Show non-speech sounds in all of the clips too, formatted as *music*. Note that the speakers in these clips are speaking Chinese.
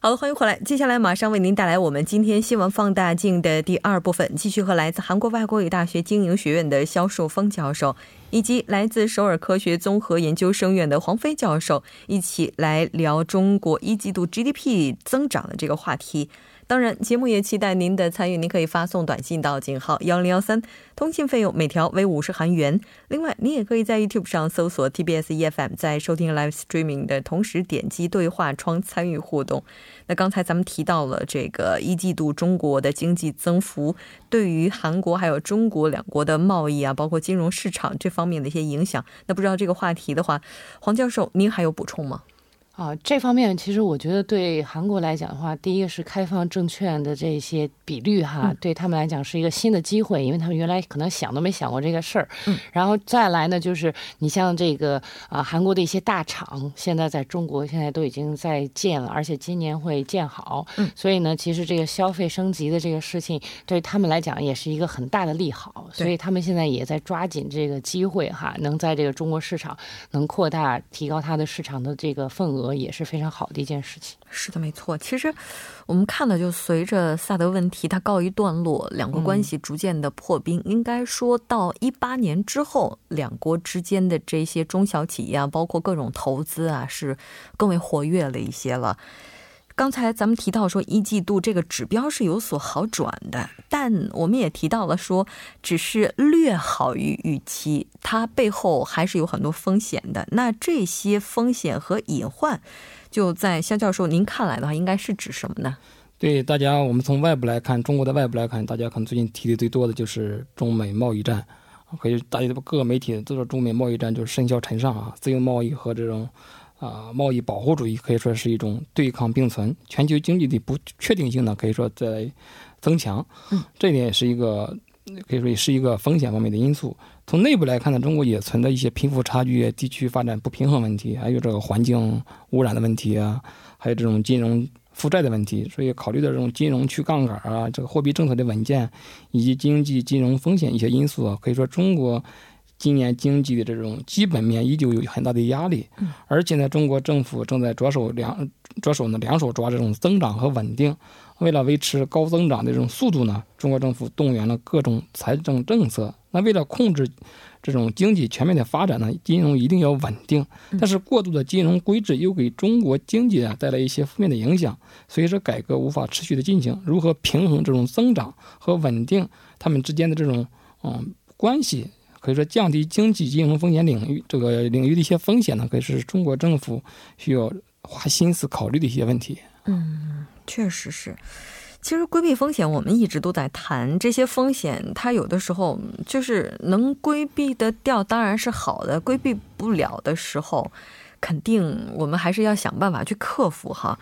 好了，欢迎回来。接下来马上为您带来我们今天新闻放大镜的第二部分，继续和来自韩国外国语大学经营学院的肖树峰教授，以及来自首尔科学综合研究生院的黄飞教授一起来聊中国一季度 GDP 增长的这个话题。当然，节目也期待您的参与。您可以发送短信到井号幺零幺三，通信费用每条为五十韩元。另外，您也可以在 YouTube 上搜索 TBS EFM，在收听 Live Streaming 的同时点击对话窗参与互动。那刚才咱们提到了这个一季度中国的经济增幅对于韩国还有中国两国的贸易啊，包括金融市场这方面的一些影响。那不知道这个话题的话，黄教授您还有补充吗？啊，这方面其实我觉得对韩国来讲的话，第一个是开放证券的这些比率哈，对他们来讲是一个新的机会，因为他们原来可能想都没想过这个事儿。嗯，然后再来呢，就是你像这个啊，韩国的一些大厂现在在中国现在都已经在建了，而且今年会建好。嗯，所以呢，其实这个消费升级的这个事情对他们来讲也是一个很大的利好，所以他们现在也在抓紧这个机会哈，能在这个中国市场能扩大提高它的市场的这个份额。也是非常好的一件事情。是的，没错。其实我们看了，就随着萨德问题它告一段落，两国关系逐渐的破冰。应该说到一八年之后，两国之间的这些中小企业啊，包括各种投资啊，是更为活跃了一些了。刚才咱们提到说一季度这个指标是有所好转的，但我们也提到了说只是略好于预期，它背后还是有很多风险的。那这些风险和隐患，就在肖教授您看来的话，应该是指什么呢？对大家，我们从外部来看，中国的外部来看，大家可能最近提的最多的就是中美贸易战，可以大家各个媒体都说中美贸易战就是甚嚣尘上啊，自由贸易和这种。啊，贸易保护主义可以说是一种对抗并存，全球经济的不确定性呢，可以说在增强。嗯，这点也是一个可以说也是一个风险方面的因素。从内部来看呢，中国也存在一些贫富差距、地区发展不平衡问题，还有这个环境污染的问题啊，还有这种金融负债的问题。所以，考虑到这种金融去杠杆啊，这个货币政策的稳健，以及经济金融风险一些因素啊，可以说中国。今年经济的这种基本面依旧有很大的压力，而且呢，中国政府正在着手两着手呢两手抓这种增长和稳定。为了维持高增长的这种速度呢，中国政府动员了各种财政政策。那为了控制这种经济全面的发展呢，金融一定要稳定。但是过度的金融规制又给中国经济啊带来一些负面的影响，所以说改革无法持续的进行。如何平衡这种增长和稳定他们之间的这种嗯关系？可以说，降低经济金融风险领域这个领域的一些风险呢，可以是中国政府需要花心思考虑的一些问题。嗯，确实是。其实规避风险，我们一直都在谈这些风险，它有的时候就是能规避的掉，当然是好的；规避不了的时候，肯定我们还是要想办法去克服哈。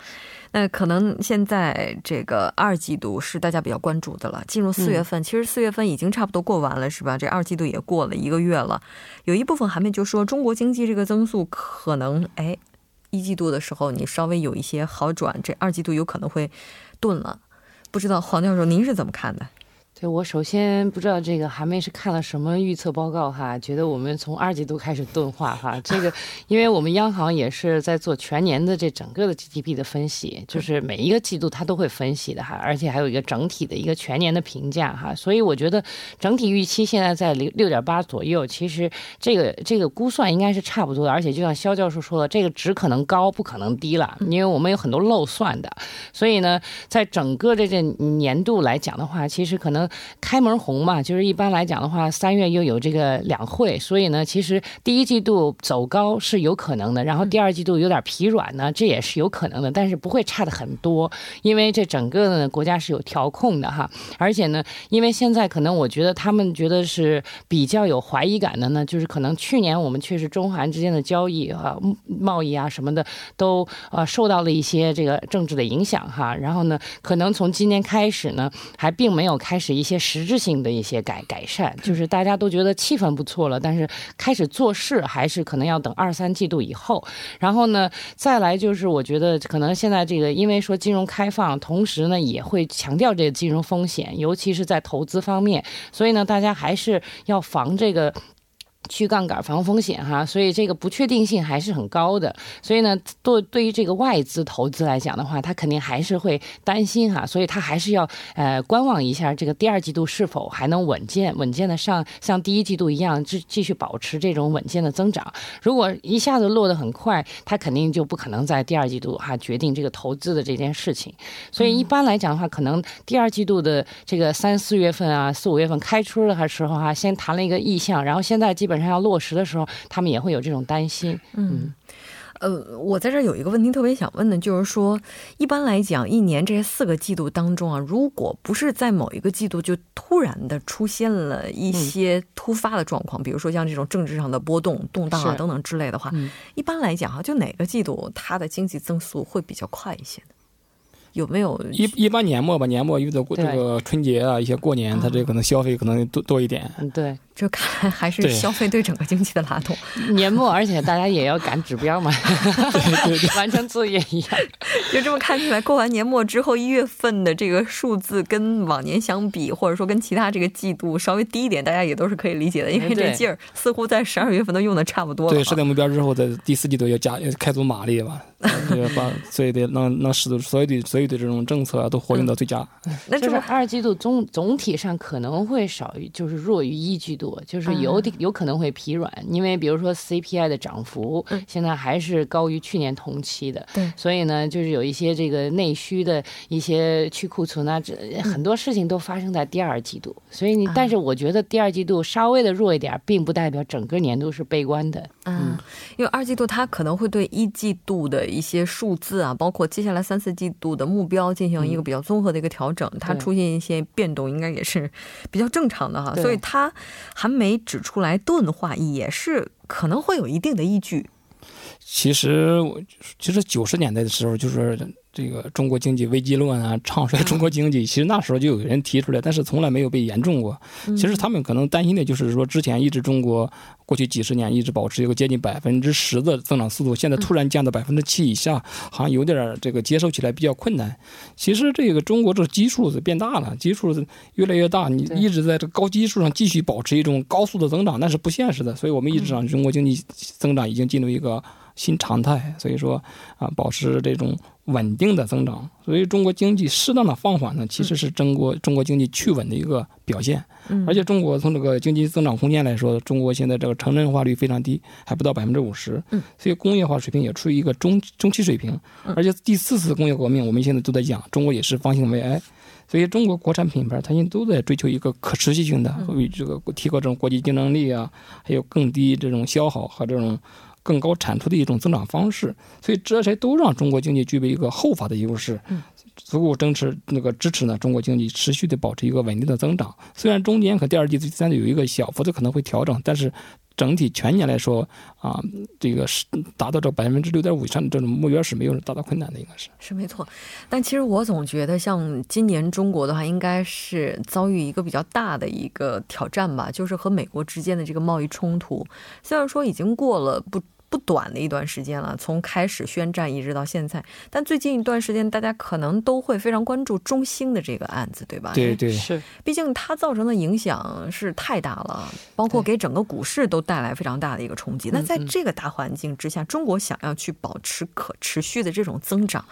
那可能现在这个二季度是大家比较关注的了。进入四月份，其实四月份已经差不多过完了，是吧？这二季度也过了一个月了。有一部分还没就说中国经济这个增速可能，哎，一季度的时候你稍微有一些好转，这二季度有可能会顿了。不知道黄教授您是怎么看的？对我首先不知道这个韩妹是看了什么预测报告哈，觉得我们从二季度开始钝化哈。这个，*laughs* 因为我们央行也是在做全年的这整个的 GDP 的分析，就是每一个季度它都会分析的哈，而且还有一个整体的一个全年的评价哈。所以我觉得整体预期现在在六六点八左右，其实这个这个估算应该是差不多的。而且就像肖教授说的，这个值可能高，不可能低了，因为我们有很多漏算的。所以呢，在整个这这年度来讲的话，其实可能。开门红嘛，就是一般来讲的话，三月又有这个两会，所以呢，其实第一季度走高是有可能的，然后第二季度有点疲软呢，这也是有可能的，但是不会差的很多，因为这整个呢国家是有调控的哈，而且呢，因为现在可能我觉得他们觉得是比较有怀疑感的呢，就是可能去年我们确实中韩之间的交易啊、贸易啊什么的都呃受到了一些这个政治的影响哈，然后呢，可能从今年开始呢，还并没有开始。一些实质性的一些改改善，就是大家都觉得气氛不错了，但是开始做事还是可能要等二三季度以后。然后呢，再来就是我觉得可能现在这个因为说金融开放，同时呢也会强调这个金融风险，尤其是在投资方面，所以呢大家还是要防这个。去杠杆防风险哈，所以这个不确定性还是很高的。所以呢，对对于这个外资投资来讲的话，他肯定还是会担心哈，所以他还是要呃观望一下这个第二季度是否还能稳健稳健的上像第一季度一样继继续保持这种稳健的增长。如果一下子落得很快，他肯定就不可能在第二季度哈决定这个投资的这件事情。所以一般来讲的话，可能第二季度的这个三四月份啊、四五月份开春的时候哈，先谈了一个意向，然后现在基本。上要落实的时候，他们也会有这种担心。嗯，呃，我在这儿有一个问题特别想问的，就是说，一般来讲，一年这四个季度当中啊，如果不是在某一个季度就突然的出现了一些突发的状况，比如说像这种政治上的波动、动荡啊等等之类的话，一般来讲哈，就哪个季度它的经济增速会比较快一些呢？有没有一一般年末吧？年末遇到过这个春节啊，一些过年，它这可能消费可能多多一点。嗯对。这看来还是消费对整个经济的拉动。*laughs* 年末，而且大家也要赶指标嘛 *laughs* *laughs* 完成作业一样。就这么看起来，过完年末之后，一月份的这个数字跟往年相比，或者说跟其他这个季度稍微低一点，大家也都是可以理解的，因为这劲儿似乎在十二月份都用的差不多了。对，设定目标之后，在第四季度要加开足马力吧，把所以得能能使所有的所有的这种政策啊都活用到最佳。那就是二季度总总体上可能会少于，就是弱于一季度。就是有有可能会疲软，因为比如说 CPI 的涨幅现在还是高于去年同期的，对，所以呢，就是有一些这个内需的一些去库存啊，这很多事情都发生在第二季度。所以你，但是我觉得第二季度稍微的弱一点，并不代表整个年度是悲观的。嗯，因为二季度它可能会对一季度的一些数字啊，包括接下来三四季度的目标进行一个比较综合的一个调整，它出现一些变动，应该也是比较正常的哈。所以它。韩媒指出来钝化也是可能会有一定的依据。其实，其实九十年代的时候就是。这个中国经济危机论啊，唱衰中国经济，其实那时候就有人提出来，但是从来没有被严重过。其实他们可能担心的就是说，之前一直中国过去几十年一直保持一个接近百分之十的增长速度，现在突然降到百分之七以下，好像有点这个接受起来比较困难。其实这个中国这基数是变大了，基数越来越大，你一直在这高基数上继续保持一种高速的增长，那是不现实的。所以我们一直讲中国经济增长已经进入一个新常态，所以说啊，保持这种。稳定的增长，所以中国经济适当的放缓呢，其实是中国中国经济趋稳的一个表现。而且中国从这个经济增长空间来说，中国现在这个城镇化率非常低，还不到百分之五十。所以工业化水平也处于一个中中期水平。而且第四次工业革命，我们现在都在讲，中国也是方兴未艾。所以中国国产品牌，它现在都在追求一个可持续性的，为这个提高这种国际竞争力啊，还有更低这种消耗和这种。更高产出的一种增长方式，所以这些都让中国经济具备一个后发的优势，足够支持那个支持呢中国经济持续的保持一个稳定的增长。虽然中间和第二季、第三季有一个小幅的可能会调整，但是整体全年来说啊，这个是达到这百分之六点五以上的这种目标是没有达到困难的，应该是是没错。但其实我总觉得，像今年中国的话，应该是遭遇一个比较大的一个挑战吧，就是和美国之间的这个贸易冲突。虽然说已经过了不。不短的一段时间了，从开始宣战一直到现在。但最近一段时间，大家可能都会非常关注中兴的这个案子，对吧？对对是，毕竟它造成的影响是太大了，包括给整个股市都带来非常大的一个冲击。那在这个大环境之下，中国想要去保持可持续的这种增长。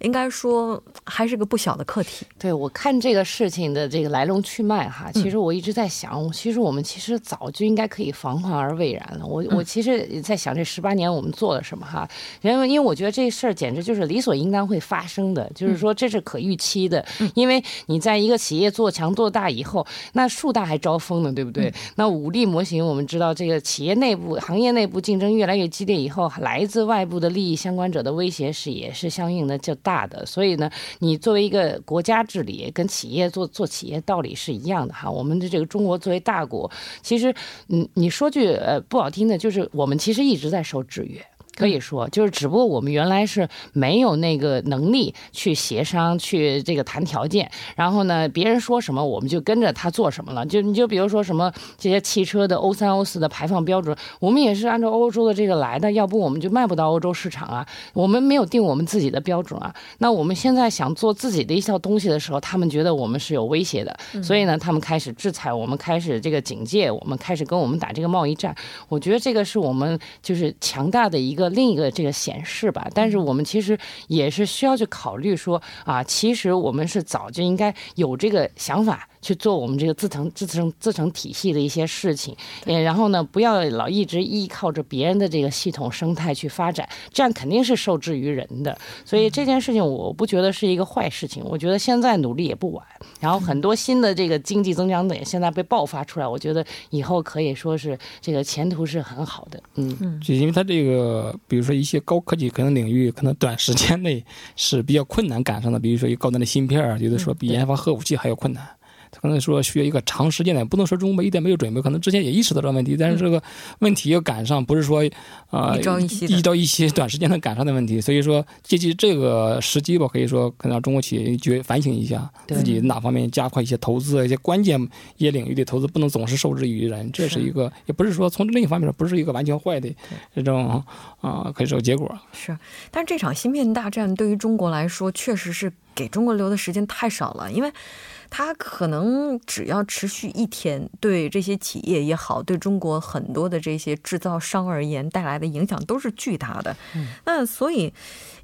应该说还是个不小的课题。对我看这个事情的这个来龙去脉哈，其实我一直在想，其实我们其实早就应该可以防患而未然了。我我其实也在想，这十八年我们做了什么哈？因为因为我觉得这事儿简直就是理所应当会发生的，就是说这是可预期的。因为你在一个企业做强做大以后，那树大还招风呢，对不对？那武力模型我们知道，这个企业内部、行业内部竞争越来越激烈以后，来自外部的利益相关者的威胁是也是相应的就大。的，所以呢，你作为一个国家治理，跟企业做做企业道理是一样的哈。我们的这个中国作为大国，其实，嗯，你说句呃不好听的，就是我们其实一直在受制约。可以说，就是只不过我们原来是没有那个能力去协商、去这个谈条件，然后呢，别人说什么我们就跟着他做什么了。就你就比如说什么这些汽车的欧三、欧四的排放标准，我们也是按照欧洲的这个来的，要不我们就卖不到欧洲市场啊。我们没有定我们自己的标准啊。那我们现在想做自己的一套东西的时候，他们觉得我们是有威胁的，所以呢，他们开始制裁我们，开始这个警戒我们，开始跟我们打这个贸易战。我觉得这个是我们就是强大的一个。另一个这个显示吧，但是我们其实也是需要去考虑说啊，其实我们是早就应该有这个想法。去做我们这个自成自成自成体系的一些事情，呃，然后呢，不要老一直依靠着别人的这个系统生态去发展，这样肯定是受制于人的。所以这件事情我不觉得是一个坏事情，我觉得现在努力也不晚。然后很多新的这个经济增长点现在被爆发出来，我觉得以后可以说是这个前途是很好的。嗯嗯，就因为它这个，比如说一些高科技可能领域，可能短时间内是比较困难赶上的，比如说一高端的芯片有的说比研发核武器还要困难。可能说需要一个长时间的，不能说中国一点没有准备，可能之前也意识到这个问题，但是这个问题要赶上，不是说啊一朝一夕、一朝一夕、短时间能赶上的问题。所以说，借机这个时机吧，可以说可能让中国企业觉反省一下，自己哪方面加快一些投资，一些关键一些领域的投资，不能总是受制于人。这是一个，也不是说从另一方面说，不是一个完全坏的这种啊，可以说结果。是，但是这场芯片大战对于中国来说，确实是给中国留的时间太少了，因为。它可能只要持续一天，对这些企业也好，对中国很多的这些制造商而言带来的影响都是巨大的。那所以，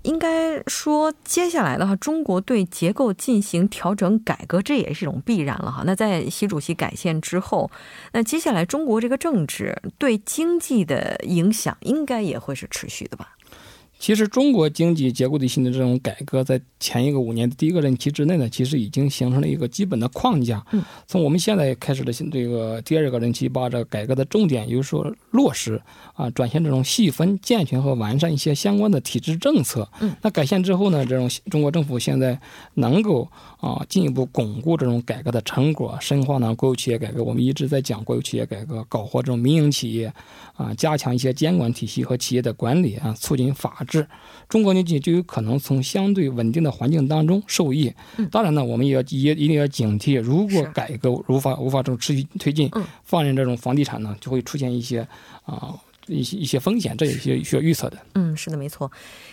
应该说接下来的话，中国对结构进行调整改革，这也是一种必然了哈。那在习主席改宪之后，那接下来中国这个政治对经济的影响，应该也会是持续的吧？其实中国经济结构性的这种改革，在前一个五年的第一个任期之内呢，其实已经形成了一个基本的框架。嗯，从我们现在开始的这个第二个任期，把这改革的重点，也就是说落实啊，转向这种细分、健全和完善一些相关的体制政策。嗯，那改宪之后呢，这种中国政府现在能够啊进一步巩固这种改革的成果，深化呢国有企业改革。我们一直在讲国有企业改革，搞活这种民营企业啊，加强一些监管体系和企业的管理啊，促进法。是，中国经济就有可能从相对稳定的环境当中受益。当然呢，我们也要也一定要警惕，如果改革无法无法这种持续推进，放任这种房地产呢，就会出现一些啊一些一些风险，这也是需要预测的。嗯，是的，没错。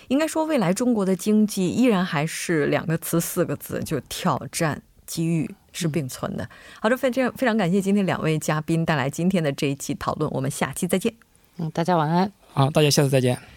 应该说，未来中国的经济依然还是两个词，四个字，就挑战、机遇是并存的。好的，非常非常感谢今天两位嘉宾带来今天的这一期讨论，我们下期再见。嗯，大家晚安。好，大家下次再见。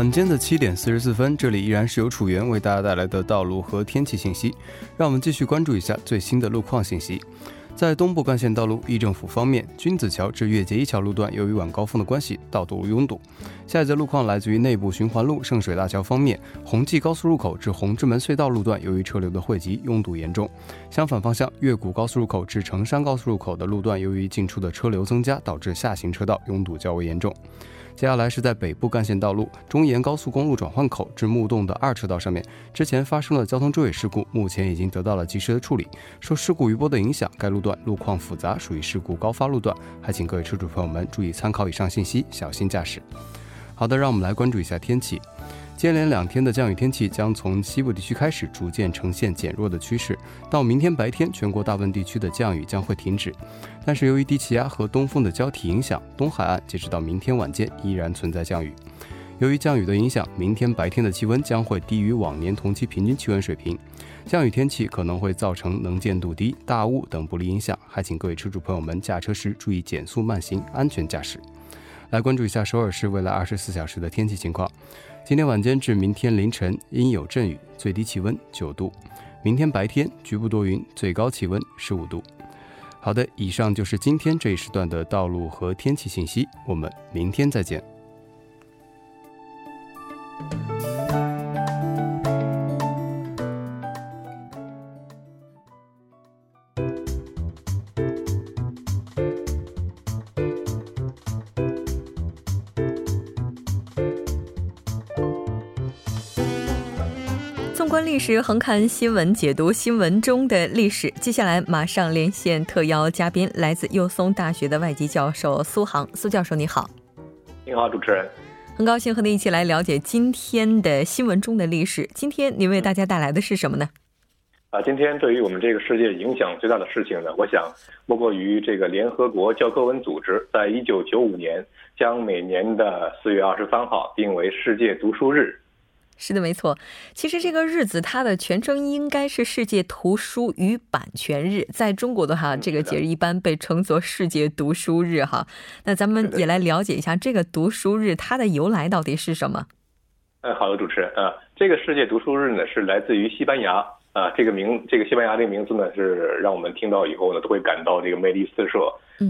晚间的七点四十四分，这里依然是由楚源为大家带来的道路和天气信息。让我们继续关注一下最新的路况信息。在东部干线道路，议政府方面，君子桥至越界一桥路段，由于晚高峰的关系，道路拥堵。下一则路况来自于内部循环路圣水大桥方面，红济高速入口至红之门隧道路段，由于车流的汇集，拥堵严重。相反方向，越谷高速入口至成山高速入口的路段，由于进出的车流增加，导致下行车道拥堵较为严重。接下来是在北部干线道路中沿高速公路转换口至木洞的二车道上面，之前发生了交通追尾事故，目前已经得到了及时的处理。受事故余波的影响，该路段路况复杂，属于事故高发路段，还请各位车主朋友们注意参考以上信息，小心驾驶。好的，让我们来关注一下天气。接连两天的降雨天气将从西部地区开始逐渐呈现减弱的趋势，到明天白天，全国大部分地区的降雨将会停止。但是由于低气压和东风的交替影响，东海岸截止到明天晚间依然存在降雨。由于降雨的影响，明天白天的气温将会低于往年同期平均气温水平。降雨天气可能会造成能见度低、大雾等不利影响，还请各位车主朋友们驾车时注意减速慢行，安全驾驶。来关注一下首尔市未来二十四小时的天气情况。今天晚间至明天凌晨阴有阵雨，最低气温九度。明天白天局部多云，最高气温十五度。好的，以上就是今天这一时段的道路和天气信息。我们明天再见。纵观历史，横看新闻，解读新闻中的历史。接下来马上连线特邀嘉宾，来自幼松大学的外籍教授苏杭。苏教授，你好。你好，主持人。很高兴和您一起来了解今天的新闻中的历史。今天您为大家带来的是什么呢？啊，今天对于我们这个世界影响最大的事情呢，我想莫过于这个联合国教科文组织在一九九五年将每年的四月二十三号定为世界读书日。是的，没错。其实这个日子它的全称应该是世界图书与版权日。在中国的话，这个节日一般被称作世界读书日哈。那咱们也来了解一下这个读书日它的由来到底是什么？呃，好的，主持人啊，这个世界读书日呢是来自于西班牙啊，这个名这个西班牙这个名字呢是让我们听到以后呢都会感到这个魅力四射，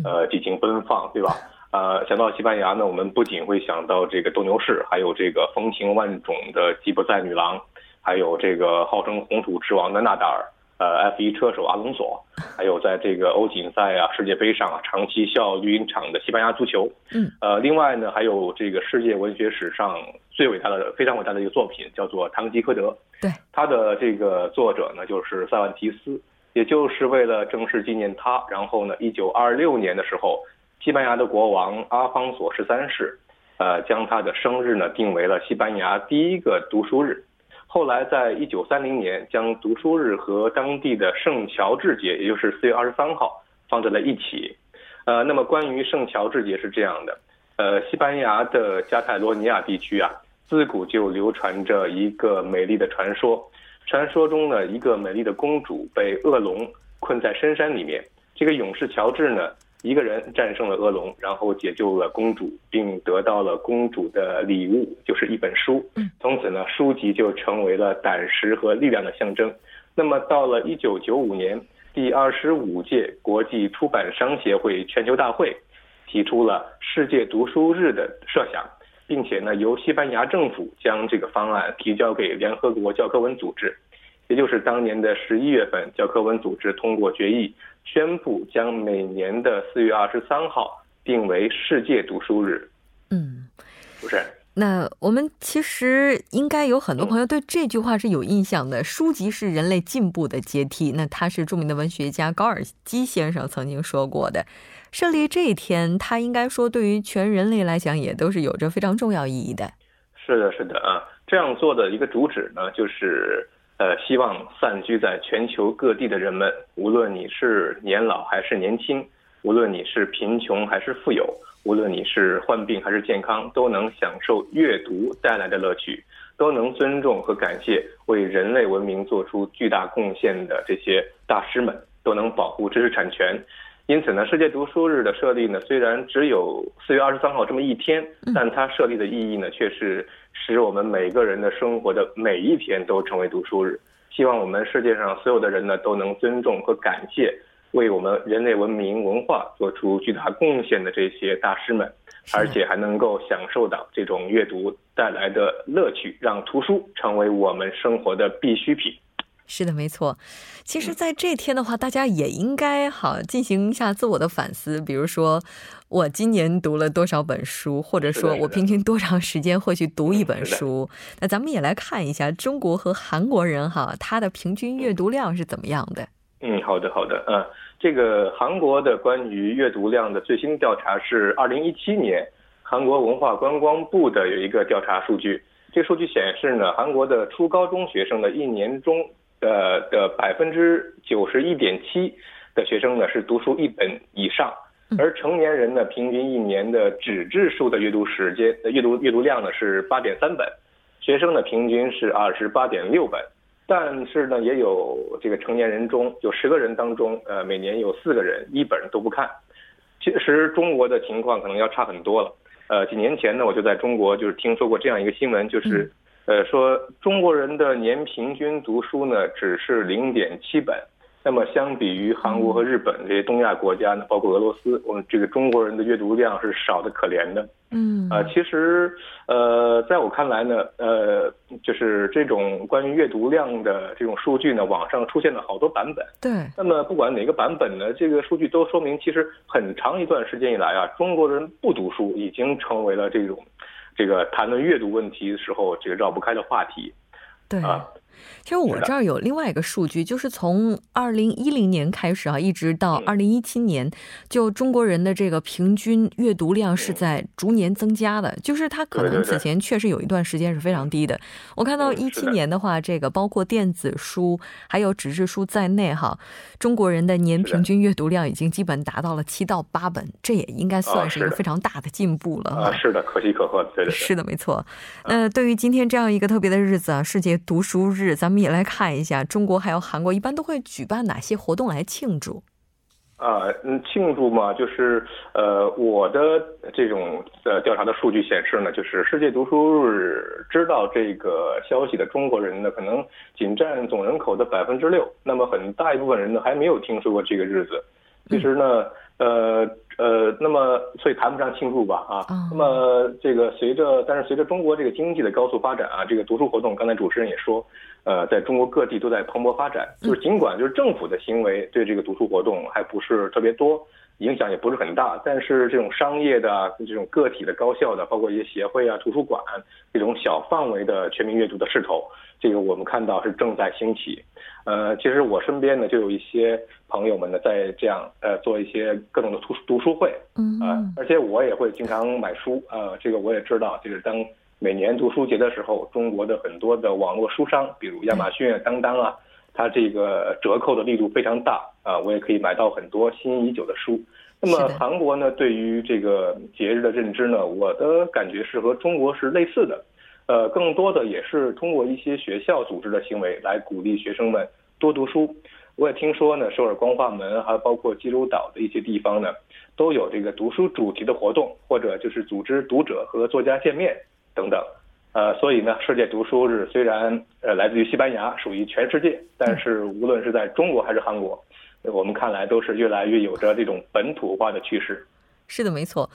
呃，激情奔放，对吧？呃，想到西班牙呢，我们不仅会想到这个斗牛士，还有这个风情万种的吉普赛女郎，还有这个号称红土之王的纳达尔，呃，F1 车手阿隆索，还有在这个欧锦赛啊、世界杯上啊长期效绿茵场的西班牙足球。嗯。呃，另外呢，还有这个世界文学史上最伟大的、非常伟大的一个作品，叫做《堂吉诃德》。对。他的这个作者呢，就是塞万提斯，也就是为了正式纪念他，然后呢，一九二六年的时候。西班牙的国王阿方索十三世，呃，将他的生日呢定为了西班牙第一个读书日。后来，在一九三零年，将读书日和当地的圣乔治节，也就是四月二十三号放在了一起。呃，那么关于圣乔治节是这样的，呃，西班牙的加泰罗尼亚地区啊，自古就流传着一个美丽的传说。传说中呢，一个美丽的公主被恶龙困在深山里面，这个勇士乔治呢。一个人战胜了恶龙，然后解救了公主，并得到了公主的礼物，就是一本书。从此呢，书籍就成为了胆识和力量的象征。那么，到了一九九五年，第二十五届国际出版商协会全球大会提出了世界读书日的设想，并且呢，由西班牙政府将这个方案提交给联合国教科文组织。也就是当年的十一月份，教科文组织通过决议，宣布将每年的四月二十三号定为世界读书日。嗯，主持人。那我们其实应该有很多朋友对这句话是有印象的。书籍是人类进步的阶梯。那他是著名的文学家高尔基先生曾经说过的。设立这一天，他应该说对于全人类来讲也都是有着非常重要意义的。是的，是的啊，这样做的一个主旨呢，就是。呃，希望散居在全球各地的人们，无论你是年老还是年轻，无论你是贫穷还是富有，无论你是患病还是健康，都能享受阅读带来的乐趣，都能尊重和感谢为人类文明做出巨大贡献的这些大师们，都能保护知识产权。因此呢，世界读书日的设立呢，虽然只有四月二十三号这么一天，但它设立的意义呢，却是使我们每个人的生活的每一天都成为读书日。希望我们世界上所有的人呢，都能尊重和感谢为我们人类文明文化做出巨大贡献的这些大师们，而且还能够享受到这种阅读带来的乐趣，让图书成为我们生活的必需品。是的，没错。其实，在这天的话，大家也应该好进行一下自我的反思。比如说，我今年读了多少本书，或者说我平均多长时间会去读一本书。那咱们也来看一下中国和韩国人哈，他的平均阅读量是怎么样的？嗯，好的，好的。嗯，这个韩国的关于阅读量的最新调查是二零一七年韩国文化观光部的有一个调查数据。这个数据显示呢，韩国的初高中学生的一年中呃的百分之九十一点七的学生呢是读书一本以上，而成年人呢平均一年的纸质书的阅读时间、阅读阅读量呢是八点三本，学生呢平均是二十八点六本，但是呢也有这个成年人中有十个人当中，呃每年有四个人一本都不看。其实中国的情况可能要差很多了。呃几年前呢我就在中国就是听说过这样一个新闻，就是。呃，说中国人的年平均读书呢，只是零点七本。那么，相比于韩国和日本这些东亚国家呢，包括俄罗斯，我们这个中国人的阅读量是少的可怜的。嗯，啊，其实，呃，在我看来呢，呃，就是这种关于阅读量的这种数据呢，网上出现了好多版本。对。那么，不管哪个版本呢，这个数据都说明，其实很长一段时间以来啊，中国人不读书已经成为了这种。这个谈论阅读问题的时候，这个绕不开的话题，对。啊，其实我这儿有另外一个数据，就是从二零一零年开始啊，一直到二零一七年，就中国人的这个平均阅读量是在逐年增加的。就是它可能此前确实有一段时间是非常低的。我看到一七年的话，这个包括电子书还有纸质书在内哈，中国人的年平均阅读量已经基本达到了七到八本，这也应该算是一个非常大的进步了啊。是的，可喜可贺，对对。是的，没错。那对于今天这样一个特别的日子啊，世界读书日，咱们也来看一下，中国还有韩国一般都会举办哪些活动来庆祝？啊，嗯，庆祝嘛，就是呃，我的这种呃调查的数据显示呢，就是世界读书日知道这个消息的中国人呢，可能仅占总人口的百分之六，那么很大一部分人呢还没有听说过这个日子。其实呢，呃。呃，那么所以谈不上庆祝吧，啊，那么这个随着，但是随着中国这个经济的高速发展啊，这个读书活动，刚才主持人也说，呃，在中国各地都在蓬勃发展，就是尽管就是政府的行为对这个读书活动还不是特别多，影响也不是很大，但是这种商业的、这种个体的、高校的，包括一些协会啊、图书馆这种小范围的全民阅读的势头，这个我们看到是正在兴起。呃，其实我身边呢就有一些朋友们呢在这样呃做一些各种的读读书会，嗯啊，而且我也会经常买书，呃，这个我也知道，就是当每年读书节的时候，中国的很多的网络书商，比如亚马逊、当当啊，它这个折扣的力度非常大啊，我也可以买到很多心仪已久的书。那么韩国呢，对于这个节日的认知呢，我的感觉是和中国是类似的。呃，更多的也是通过一些学校组织的行为来鼓励学生们多读书。我也听说呢，首尔光化门，还包括济州岛的一些地方呢，都有这个读书主题的活动，或者就是组织读者和作家见面等等。呃，所以呢，世界读书日虽然呃来自于西班牙，属于全世界，但是无论是在中国还是韩国，我们看来都是越来越有着这种本土化的趋势。是的，没错。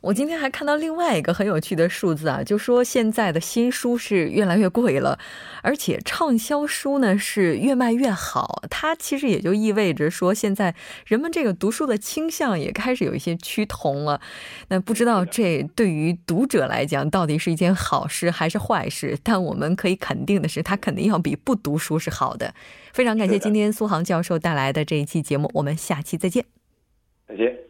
我今天还看到另外一个很有趣的数字啊，就说现在的新书是越来越贵了，而且畅销书呢是越卖越好。它其实也就意味着说，现在人们这个读书的倾向也开始有一些趋同了。那不知道这对于读者来讲到底是一件好事还是坏事？但我们可以肯定的是，它肯定要比不读书是好的。非常感谢今天苏杭教授带来的这一期节目，我们下期再见。再见。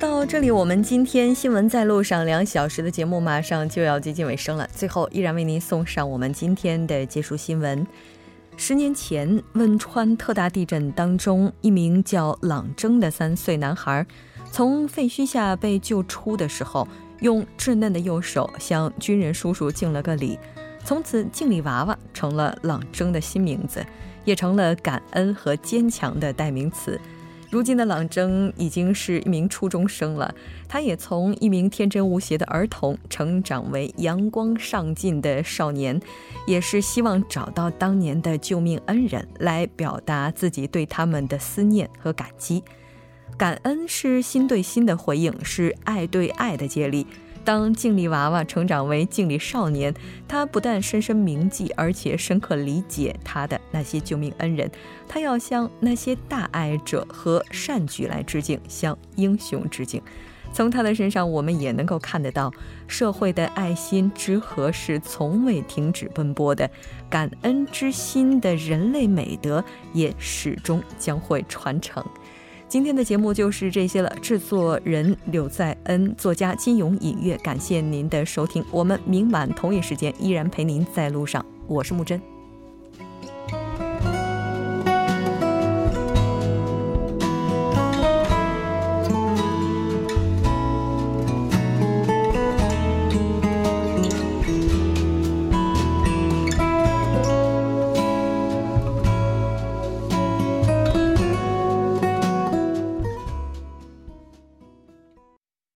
到这里，我们今天新闻在路上两小时的节目马上就要接近尾声了。最后，依然为您送上我们今天的结束新闻。十年前，汶川特大地震当中，一名叫朗征的三岁男孩，从废墟下被救出的时候，用稚嫩的右手向军人叔叔敬了个礼。从此，敬礼娃娃成了朗征的新名字，也成了感恩和坚强的代名词。如今的朗征已经是一名初中生了，他也从一名天真无邪的儿童成长为阳光上进的少年，也是希望找到当年的救命恩人来表达自己对他们的思念和感激。感恩是心对心的回应，是爱对爱的接力。当静力娃娃成长为静力少年，他不但深深铭记，而且深刻理解他的那些救命恩人。他要向那些大爱者和善举来致敬，向英雄致敬。从他的身上，我们也能够看得到社会的爱心之河是从未停止奔波的，感恩之心的人类美德也始终将会传承。今天的节目就是这些了。制作人柳在恩，作家金勇，音乐。感谢您的收听，我们明晚同一时间依然陪您在路上。我是木真。